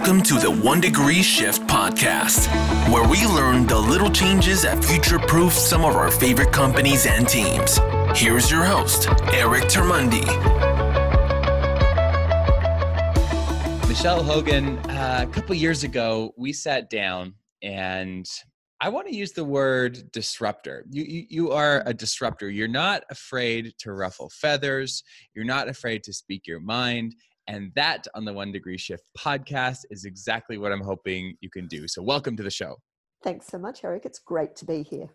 Welcome to the One Degree Shift podcast, where we learn the little changes that future proof some of our favorite companies and teams. Here's your host, Eric Termuende. Michelle Hogan, uh, a couple years ago, we sat down and I want to use the word disruptor. You, you, you are a disruptor. You're not afraid to ruffle feathers. You're not afraid to speak your mind. And that on the One Degree Shift podcast is exactly what I'm hoping you can do. So, welcome to the show. Thanks so much, Eric. It's great to be here.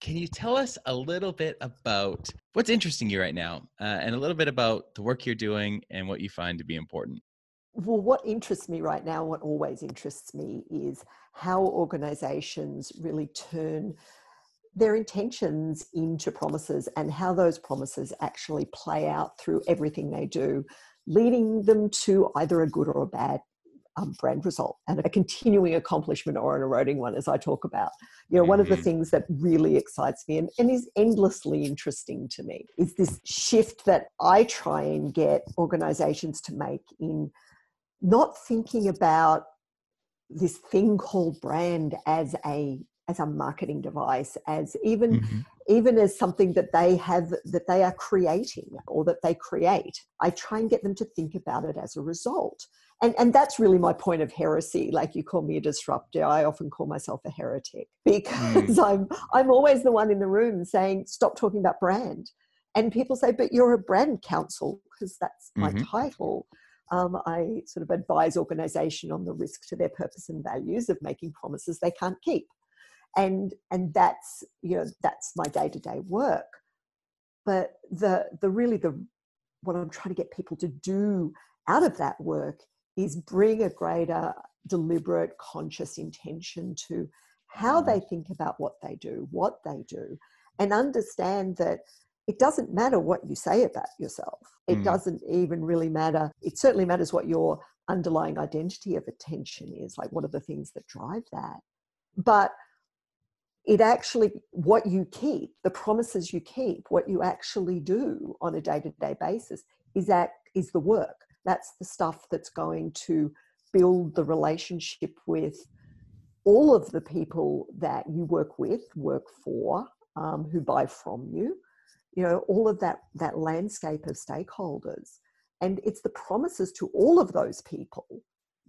Can you tell us a little bit about what's interesting you right now uh, and a little bit about the work you're doing and what you find to be important? Well, what interests me right now, what always interests me, is how organizations really turn their intentions into promises and how those promises actually play out through everything they do, leading them to either a good or a bad um, brand result and a continuing accomplishment or an eroding one, as I talk about. You know, mm-hmm. one of the mm-hmm. things that really excites me and, and is endlessly interesting to me is this shift that I try and get organizations to make in not thinking about this thing called brand as a as a marketing device as even mm-hmm. Even as something that they have that they are creating or that they create i try and get them to think about it as a result. And and that's really my point of heresy. Like you call me a disruptor i often call myself a heretic because mm. i'm i'm always the one in the room saying stop talking about brand. And people say but you're a brand counsel because that's my mm-hmm. title. Um, I sort of advise organisation on the risk to their purpose and values of making promises they can't keep, and and that's you know that's my day to day work. But the the really the what I'm trying to get people to do out of that work is bring a greater deliberate conscious intention to how they mm. think about what they do, what they do, and understand that it doesn't matter what you say about yourself. It mm. doesn't even really matter. It certainly matters what your underlying identity of attention is, like what are the things that drive that. But it actually, what you keep, the promises you keep, what you actually do on a day to day basis is that is the work. That's the stuff that's going to build the relationship with all of the people that you work with, work for, um, who buy from you, you know all of that that landscape of stakeholders and it's the promises to all of those people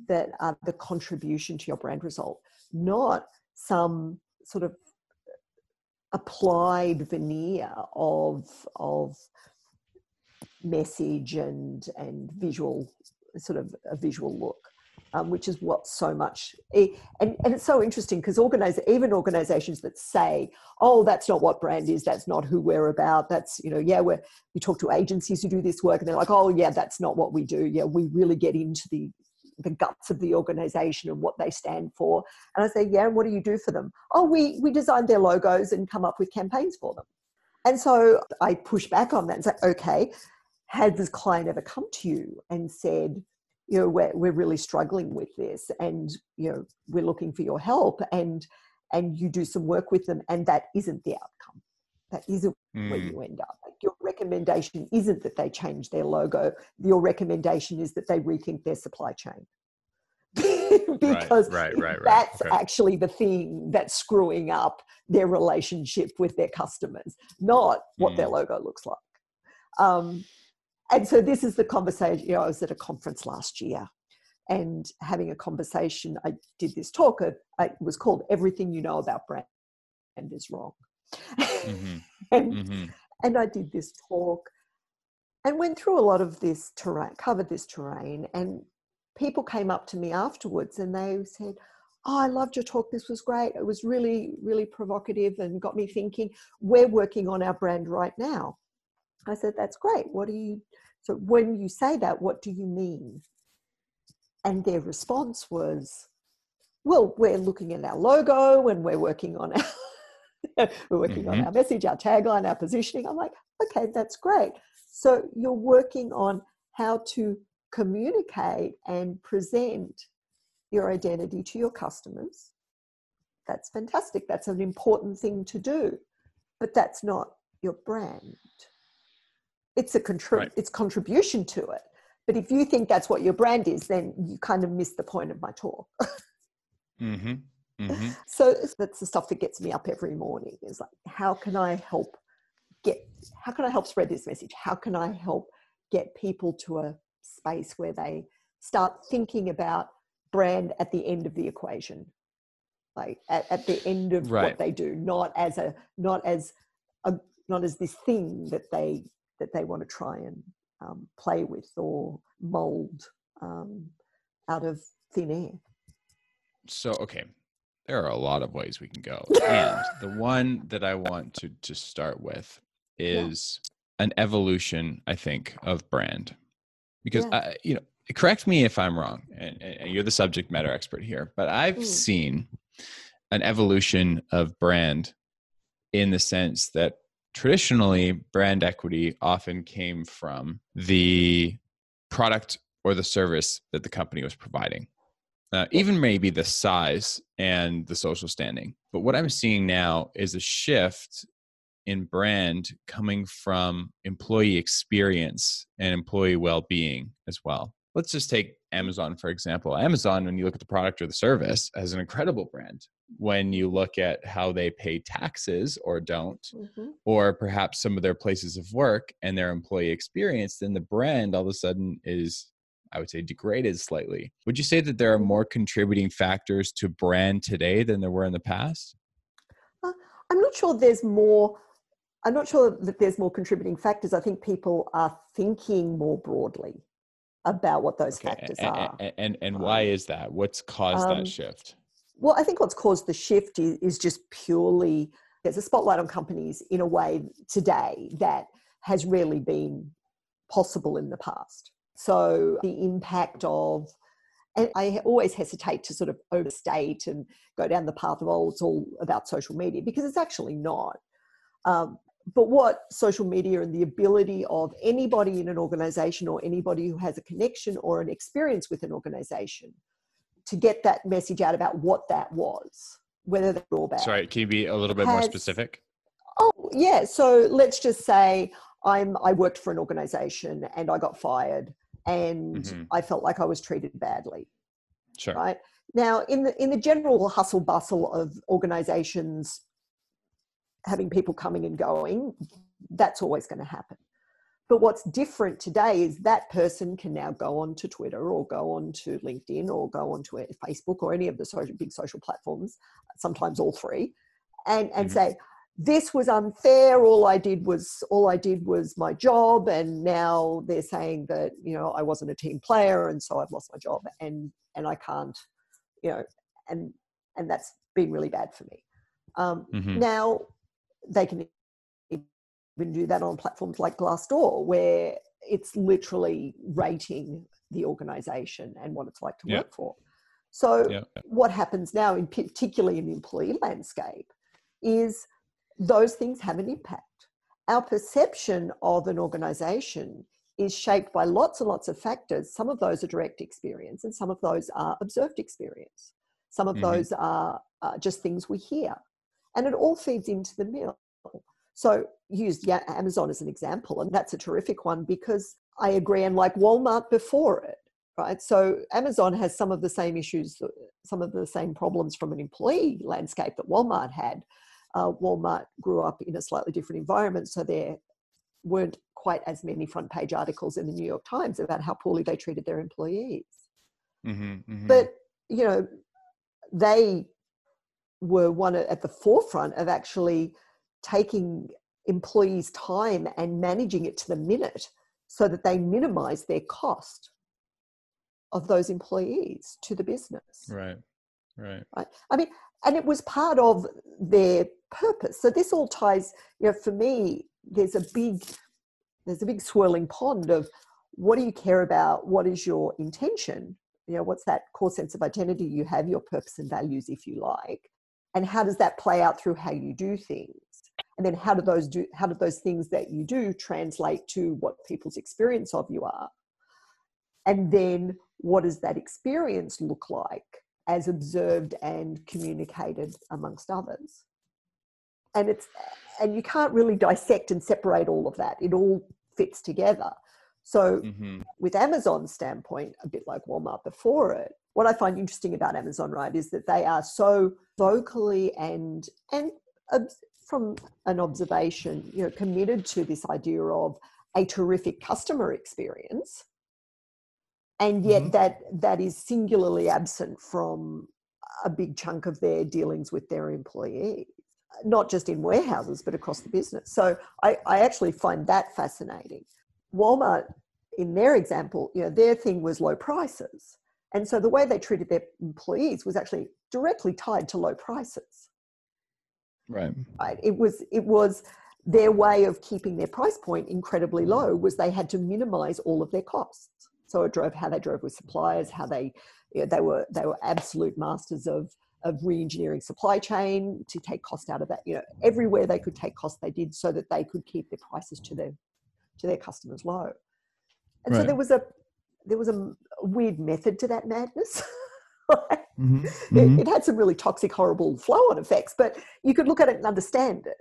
that are the contribution to your brand result not some sort of applied veneer of of message and and visual sort of a visual look um, which is what so much and, and it's so interesting because organize even organizations that say oh that's not what brand is that's not who we're about that's you know yeah we're you talk to agencies who do this work and they're like oh yeah that's not what we do. Yeah we really get into the the guts of the organization and what they stand for. And i say yeah and what do you do for them? Oh we we design their logos and come up with campaigns for them. And so i push back on that and say okay has this client ever come to you and said you know we're, we're really struggling with this and you know we're looking for your help and and you do some work with them and that isn't the outcome. That isn't mm. where you end up recommendation isn't that they change their logo your recommendation is that they rethink their supply chain because right, right, right, that's actually the thing that's screwing up their relationship with their customers not what mm. their logo looks like um, and so this is the conversation. You know, I was at a conference last year and having a conversation. I did this talk. It, was called "Everything You Know About Brand Is Wrong," mm-hmm. and mm-hmm. And I did this talk and went through a lot of this terrain, covered this terrain, and people came up to me afterwards and they said, Oh, I loved your talk. This was great. It was really, really provocative and got me thinking. We're working on our brand right now. I said, That's great. What do you so when you say that, what do you mean? And their response was, well, we're looking at our logo and we're working on our we're working mm-hmm. on our message, our tagline, our positioning. I'm like, okay, that's great. So you're working on how to communicate and present your identity to your customers. That's fantastic. That's an important thing to do. But that's not your brand it's a contri- right. it's contribution to it But if you think that's what your brand is, then you kind of miss the point of my talk. mm-hmm. Mm-hmm. So that's the stuff that gets me up every morning. Is like, how can I help get? How can I help spread this message? How can I help get people to a space where they start thinking about brand at the end of the equation, like at, at the end of Right. what they do, not as a not as a not as this thing that they that they want to try and um, play with or mold um, out of thin air. So, okay, there are a lot of ways we can go. And the one that I want to, to start with Yeah. is an evolution, I think, of brand. Because, Yeah. I, you know, correct me if I'm wrong, and, and you're the subject matter expert here, but I've Mm. seen an evolution of brand in the sense that traditionally brand equity often came from the product or the service that the company was providing uh, even maybe the size and the social standing. But what i'm seeing now is a shift in brand coming from employee experience and employee well-being as well. Let's just take amazon for example. Amazon when you look at the product or the service has an incredible brand. When you look at how they pay taxes or don't Mhm. or perhaps some of their places of work and their employee experience, then the brand all of a sudden is, I would say, degraded slightly. Would you say that there are mm-hmm. more contributing factors to brand today than there were in the past? Uh, I'm not sure there's more. I'm not sure that there's more contributing factors. I think people are thinking more broadly about what those factors a- a- are. a- And, and, why um, is that? What's caused Um, that shift? Well, I think what's caused the shift is, is just purely there's a spotlight on companies in a way today that has rarely been possible in the past. So the impact of, and I always hesitate to sort of overstate and go down the path of, oh, it's all about social media because it's actually not. Um, but what social media and the ability of anybody in an organization or anybody who has a connection or an experience with an organization to get that message out about what that was, whether they're all bad. Sorry, can you be a little bit more specific? Oh, yeah. So let's just say I'm I worked for an organization and I got fired and Mhm. I felt like I was treated badly. Sure. Right. Now in the in the general hustle bustle of organizations having people coming and going, that's always going to happen. But what's different today is that person can now go on to Twitter or go on to LinkedIn or go on to Facebook or any of the social, big social platforms, sometimes all three, and, and Mhm. say, this was unfair. All I did was all I did was my job, and now they're saying that you know I wasn't a team player, and so I've lost my job, and and I can't, you know, and and that's been really bad for me. Um, Mhm. Now they can even do that on platforms like Glassdoor, where it's literally rating the organization and what it's like to Yeah. work for. So Yeah. what happens now, in particularly in the employee landscape, is those things have an impact. Our perception of an organization is shaped by lots and lots of factors. Some of those are direct experience, and some of those are observed experience. Some of Mhm. those are uh, just things we hear, and it all feeds into the mill. So, use yeah, Amazon as an example, and that's a terrific one because I agree, and like Walmart before it, right? So, Amazon has some of the same issues, uh, some of the same problems from an employee landscape that Walmart had. Uh, Walmart grew up in a slightly different environment, so there weren't quite as many front page articles in the New York Times about how poorly they treated their employees. Mhm, mhm. But, you know, they were one at the forefront of actually taking employees' time and managing it to the minute so that they minimize their cost of those employees to the business. right, right. Right. I mean, and it was part of their purpose. So this all ties, you know, for me, there's a big, there's a big swirling pond of what do you care about? What is your intention? You know, what's that core sense of identity you have, your purpose and values, if you like, and how does that play out through how you do things? And then how do those do how do those things that you do translate to what people's experience of you are? And then what does that experience look like as observed and communicated amongst others? And it's and you can't really dissect and separate all of that. It all fits together. So, mm-hmm. with Amazon's standpoint, a bit like Walmart before it, what I find interesting about Amazon, right, is that they are so vocally and and from an observation, you know, committed to this idea of a terrific customer experience, and yet mm-hmm. that that is singularly absent from a big chunk of their dealings with their employees not just in warehouses but across the business. So I, I actually find that fascinating. Walmart in their example you know their thing was low prices. And so the way they treated their employees was actually directly tied to low prices. Right. Right? It was it was their way of keeping their price point incredibly low was they had to minimize all of their costs so it drove how they drove with suppliers how they you know, they were they were absolute masters of of re-engineering supply chain to take cost out of that. You know, everywhere they could take cost, they did so that they could keep their prices to their to their customers low. And right. so there was a there was a weird method to that madness. mm-hmm. Mm-hmm. It, it, had some really toxic, horrible flow-on effects, but you could look at it and understand it.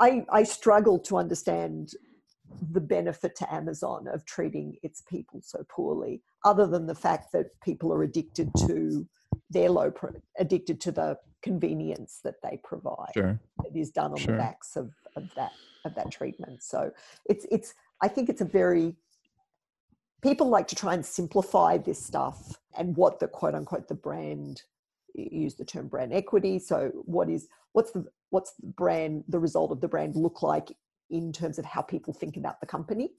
I, I struggle to understand the benefit to Amazon of treating its people so poorly, other than the fact that people are addicted to their low, pro- addicted to the convenience that they provide. Sure. It is done on sure. the backs of, of that of that treatment. So it's it's I think it's a very people like to try and simplify this stuff and what the quote unquote the brand use the term brand equity. So what is what's the what's the brand the result of the brand look like in terms of how people think about the company.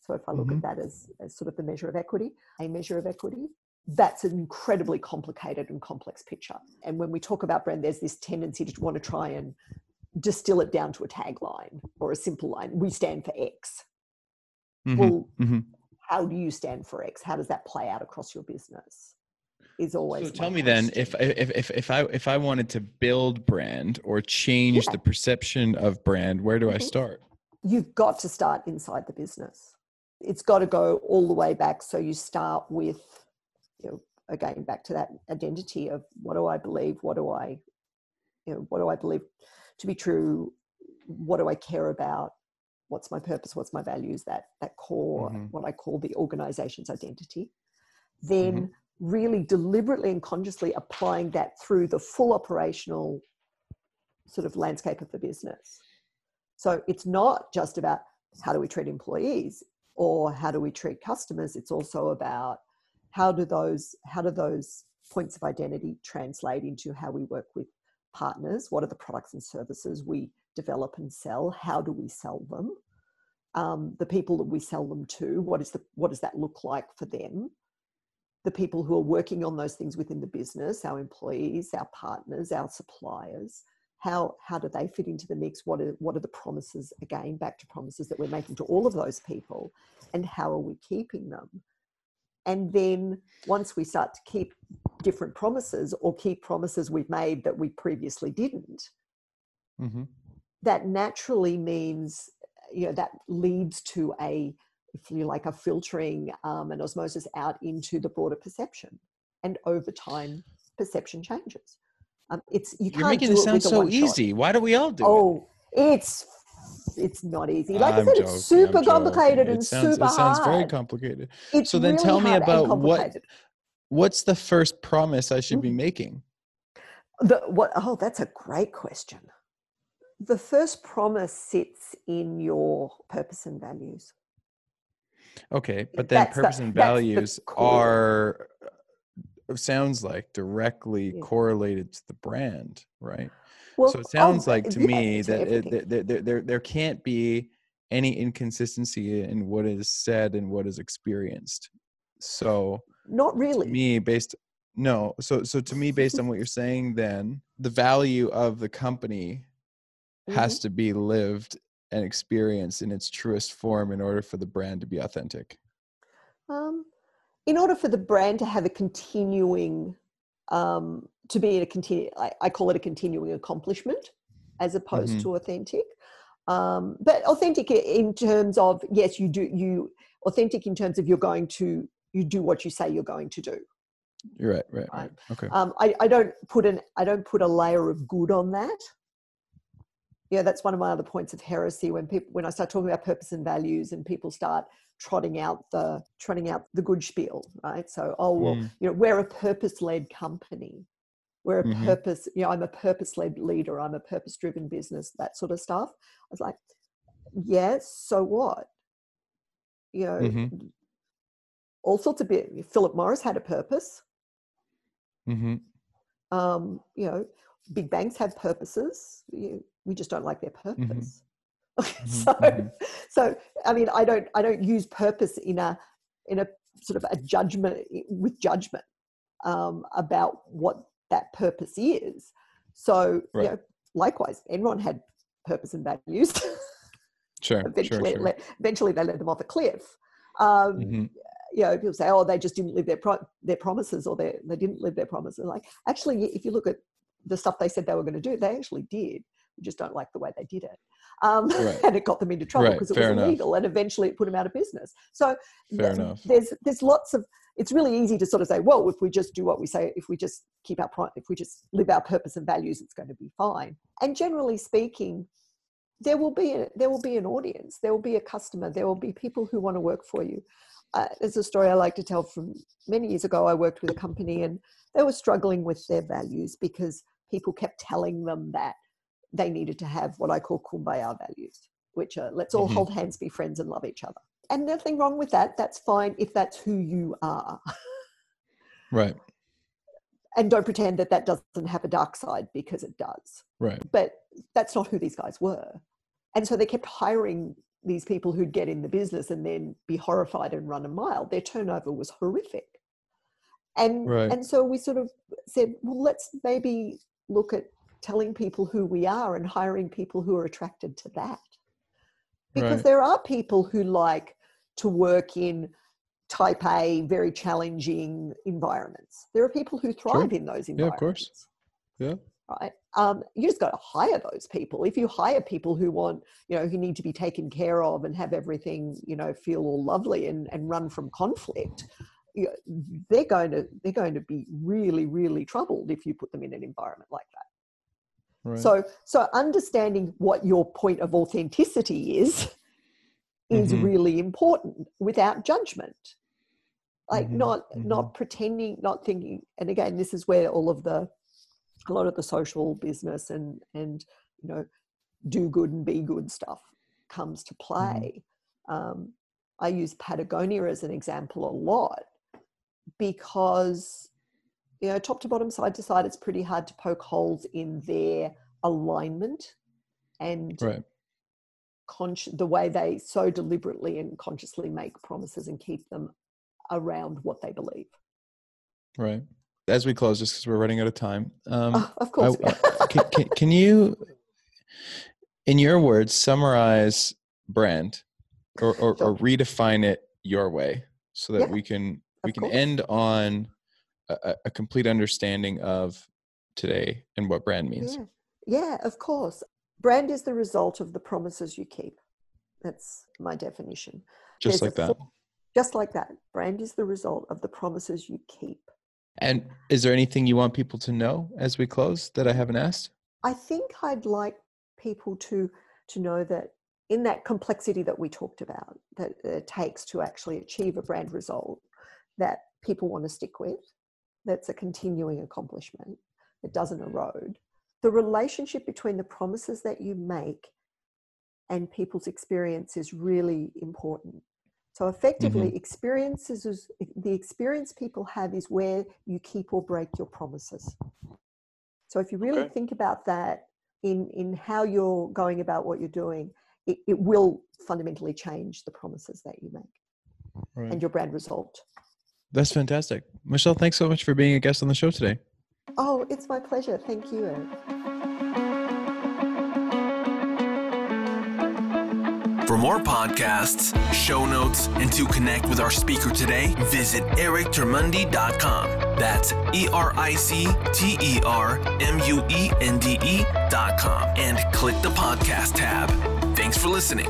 So if I look mm-hmm. at that as, as sort of the measure of equity, a measure of equity, that's an incredibly complicated and complex picture. And when we talk about brand, there's this tendency to want to try and distill it down to a tagline or a simple line. We stand for X. Mm-hmm. Well, mm-hmm. how do you stand for X? How does that play out across your business? Is always. So tell me question. then, if if if if I if I wanted to build brand or change yeah. the perception of brand, where do mm-hmm. I start? you've got to start inside the business. It's got to go all the way back. So you start with, you know, again, back to that identity of what do I believe? What do I, you know, what do I believe to be true? What do I care about? What's my purpose? What's my values? That that core, mm-hmm. what I call the organization's identity. Then mm-hmm. Really deliberately and consciously applying that through the full operational sort of landscape of the business. So it's not just about how do we treat employees or how do we treat customers. It's also about how do those how do those points of identity translate into how we work with partners? What are the products and services we develop and sell? How do we sell them? Um, the people that we sell them to, what is the what does that look like for them? The people who are working on those things within the business, our employees, our partners, our suppliers how how do they fit into the mix what are what are the promises again back to promises that we're making to all of those people and how are we keeping them and then once we start to keep different promises or keep promises we've made that we previously didn't mm-hmm. that naturally means you know that leads to a if you like a filtering um, and osmosis out into the broader perception and over time perception changes um, it's you You're making this sound so easy. Shot. Why do we all do oh, it? Oh, it's it's not easy. Like I'm i said, joking, it's super complicated and sounds, super hard. It sounds hard. very complicated. It's so then really tell me about what what's the first promise I should mm-hmm. be making? The what? Oh, that's a great question. The first promise sits in your purpose and values. Okay, but then that's purpose the, and values are sounds like directly yeah. correlated to the brand, right? Well, so it sounds like to yeah, me that it, there, there, there, there can't be any inconsistency in what is said and what is experienced. So not really. me based no. So so to me based on what you're saying then the value of the company mm-hmm. has to be lived and experience in its truest form in order for the brand to be authentic. Um in order for the brand to have a continuing um, to be in a continue I, I, call it a continuing accomplishment as opposed mm-hmm. to authentic um, but authentic in terms of yes you do you authentic in terms of you're going to you do what you say you're going to do you're right right, right. okay um, I, I don't put an i don't put a layer of good on that yeah, that's one of my other points of heresy when people when I start talking about purpose and values and people start trotting out the trotting out the good spiel, right? So, oh well, mm. you know, we're a purpose-led company. We're a mm-hmm. purpose, you know, I'm a purpose-led leader, I'm a purpose-driven business, that sort of stuff. I was like, yes, so what? You know, mm-hmm. all sorts of bit. Philip Morris had a purpose. Mm-hmm. Um, you know, big banks have purposes. We just don't like their mm-hmm. purpose. Mm-hmm. so, mm-hmm. so I mean, I don't, I don't use purpose in a, in a sort of a judgment with judgment um, about what that purpose is. So, right. you know, likewise, Enron had purpose and values. Sure. eventually, sure, sure. eventually they let them off a cliff. Um, mm-hmm. You know, people say, "Oh, they just didn't live their pro- their promises, or they they didn't live their promises." Like, actually, if you look at the stuff they said they were going to do, they actually did. We just don't like the way they did it. Um, right. and it got them into trouble because right. it was illegal, and eventually it put them out of business. So th- there's there's lots of. It's really easy to sort of say, well, if we just do what we say, if we just keep our if we just live our purpose and values, it's going to be fine. And generally speaking, there will be a, there will be an audience, there will be a customer, there will be people who want to work for you. Uh, there's a story I like to tell from many years ago. I worked with a company and they were struggling with their values because people kept telling them that they needed to have what I call kumbaya values, which are let's all mm-hmm. hold hands, be friends, and love each other. And nothing wrong with that. That's fine if that's who you are. right. And don't pretend that that doesn't have a dark side because it does. Right. But that's not who these guys were. And so they kept hiring these people who'd get in the business and then be horrified and run a mile. Their turnover was horrific. And right. and so we sort of said, well, let's maybe look at telling people who we are and hiring people who are attracted to that. Because right. there are people who like to work in type A, very challenging environments. There are people who thrive sure. in those environments. Yeah, of course. Yeah. Right. Um, you just got to hire those people. If you hire people who want, you know, who need to be taken care of and have everything, you know, feel all lovely and, and run from conflict, you know, they're going to they're going to be really really troubled if you put them in an environment like that. Right. So so understanding what your point of authenticity is is mm-hmm. really important without judgment like mm-hmm. not mm-hmm. not pretending not thinking and again this is where all of the a lot of the social business and and you know do good and be good stuff comes to mm-hmm. play um, i use patagonia as an example a lot because you know top to bottom side to side it's pretty hard to poke holes in their alignment and right. the way they so deliberately and consciously make promises and keep them around what they believe right as we close just because we're running out of time um, oh, of course. I, I, can, can, can you in your words summarize brand or, or, or redefine it your way so that yeah, we can we can course. end on a, a, complete understanding of today and what brand means? Yeah. yeah of course. Brand is the result of the promises you keep. That's my definition. Just There's like that? just like that. Brand is the result of the promises you keep and is there anything you want people to know as we close that I haven't asked? I think I'd like people to to know that in that complexity that we talked about that it takes to actually achieve a brand result that people want to stick with, that's a continuing accomplishment that doesn't erode. The relationship between the promises that you make and people's experience is really important. So effectively, mm-hmm. experiences is the experience people have is where you keep or break your promises. So if you really okay. think about that in in how you're going about what you're doing, it, it will fundamentally change the promises that you make right. and your brand result. That's fantastic. Michelle, thanks so much for being a guest on the show today. Oh, it's my pleasure. Thank you, Eric. For more podcasts, show notes, and to connect with our speaker today, visit erictermuende.com. That's E R I C T E R M U E N D E.com and click the podcast tab. Thanks for listening.